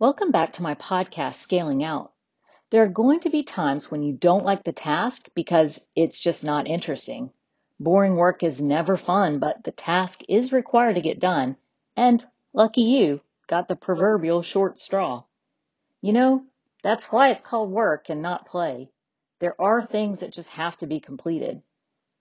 Welcome back to my podcast, Scaling Out. There are going to be times when you don't like the task because it's just not interesting. Boring work is never fun, but the task is required to get done. And lucky you got the proverbial short straw. You know, that's why it's called work and not play. There are things that just have to be completed.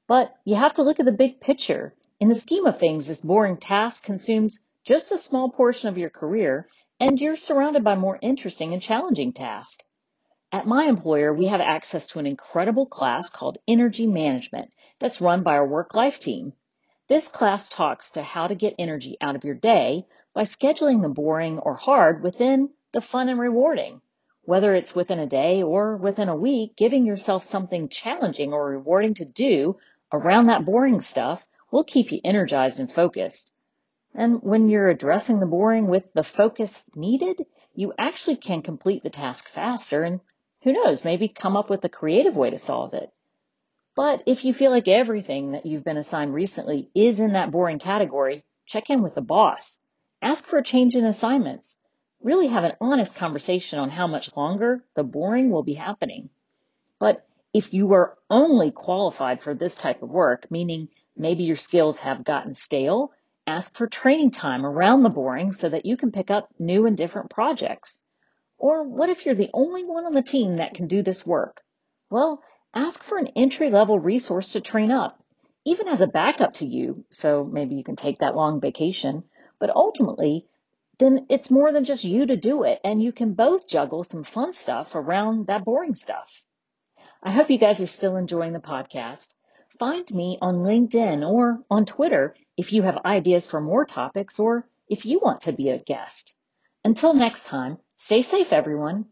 But you have to look at the big picture. In the scheme of things, this boring task consumes just a small portion of your career, and you're surrounded by more interesting and challenging tasks. At my employer, we have access to an incredible class called Energy Management that's run by our work life team. This class talks to how to get energy out of your day by scheduling the boring or hard within the fun and rewarding. Whether it's within a day or within a week, giving yourself something challenging or rewarding to do around that boring stuff will keep you energized and focused. And when you're addressing the boring with the focus needed, you actually can complete the task faster and who knows, maybe come up with a creative way to solve it. But if you feel like everything that you've been assigned recently is in that boring category, check in with the boss. Ask for a change in assignments. Really have an honest conversation on how much longer the boring will be happening. But if you are only qualified for this type of work, meaning maybe your skills have gotten stale, ask for training time around the boring so that you can pick up new and different projects. Or what if you're the only one on the team that can do this work? Well, ask for an entry level resource to train up, even as a backup to you, so maybe you can take that long vacation. But ultimately, then it's more than just you to do it, and you can both juggle some fun stuff around that boring stuff. I hope you guys are still enjoying the podcast. Find me on LinkedIn or on Twitter if you have ideas for more topics or if you want to be a guest. Until next time, Stay safe, everyone.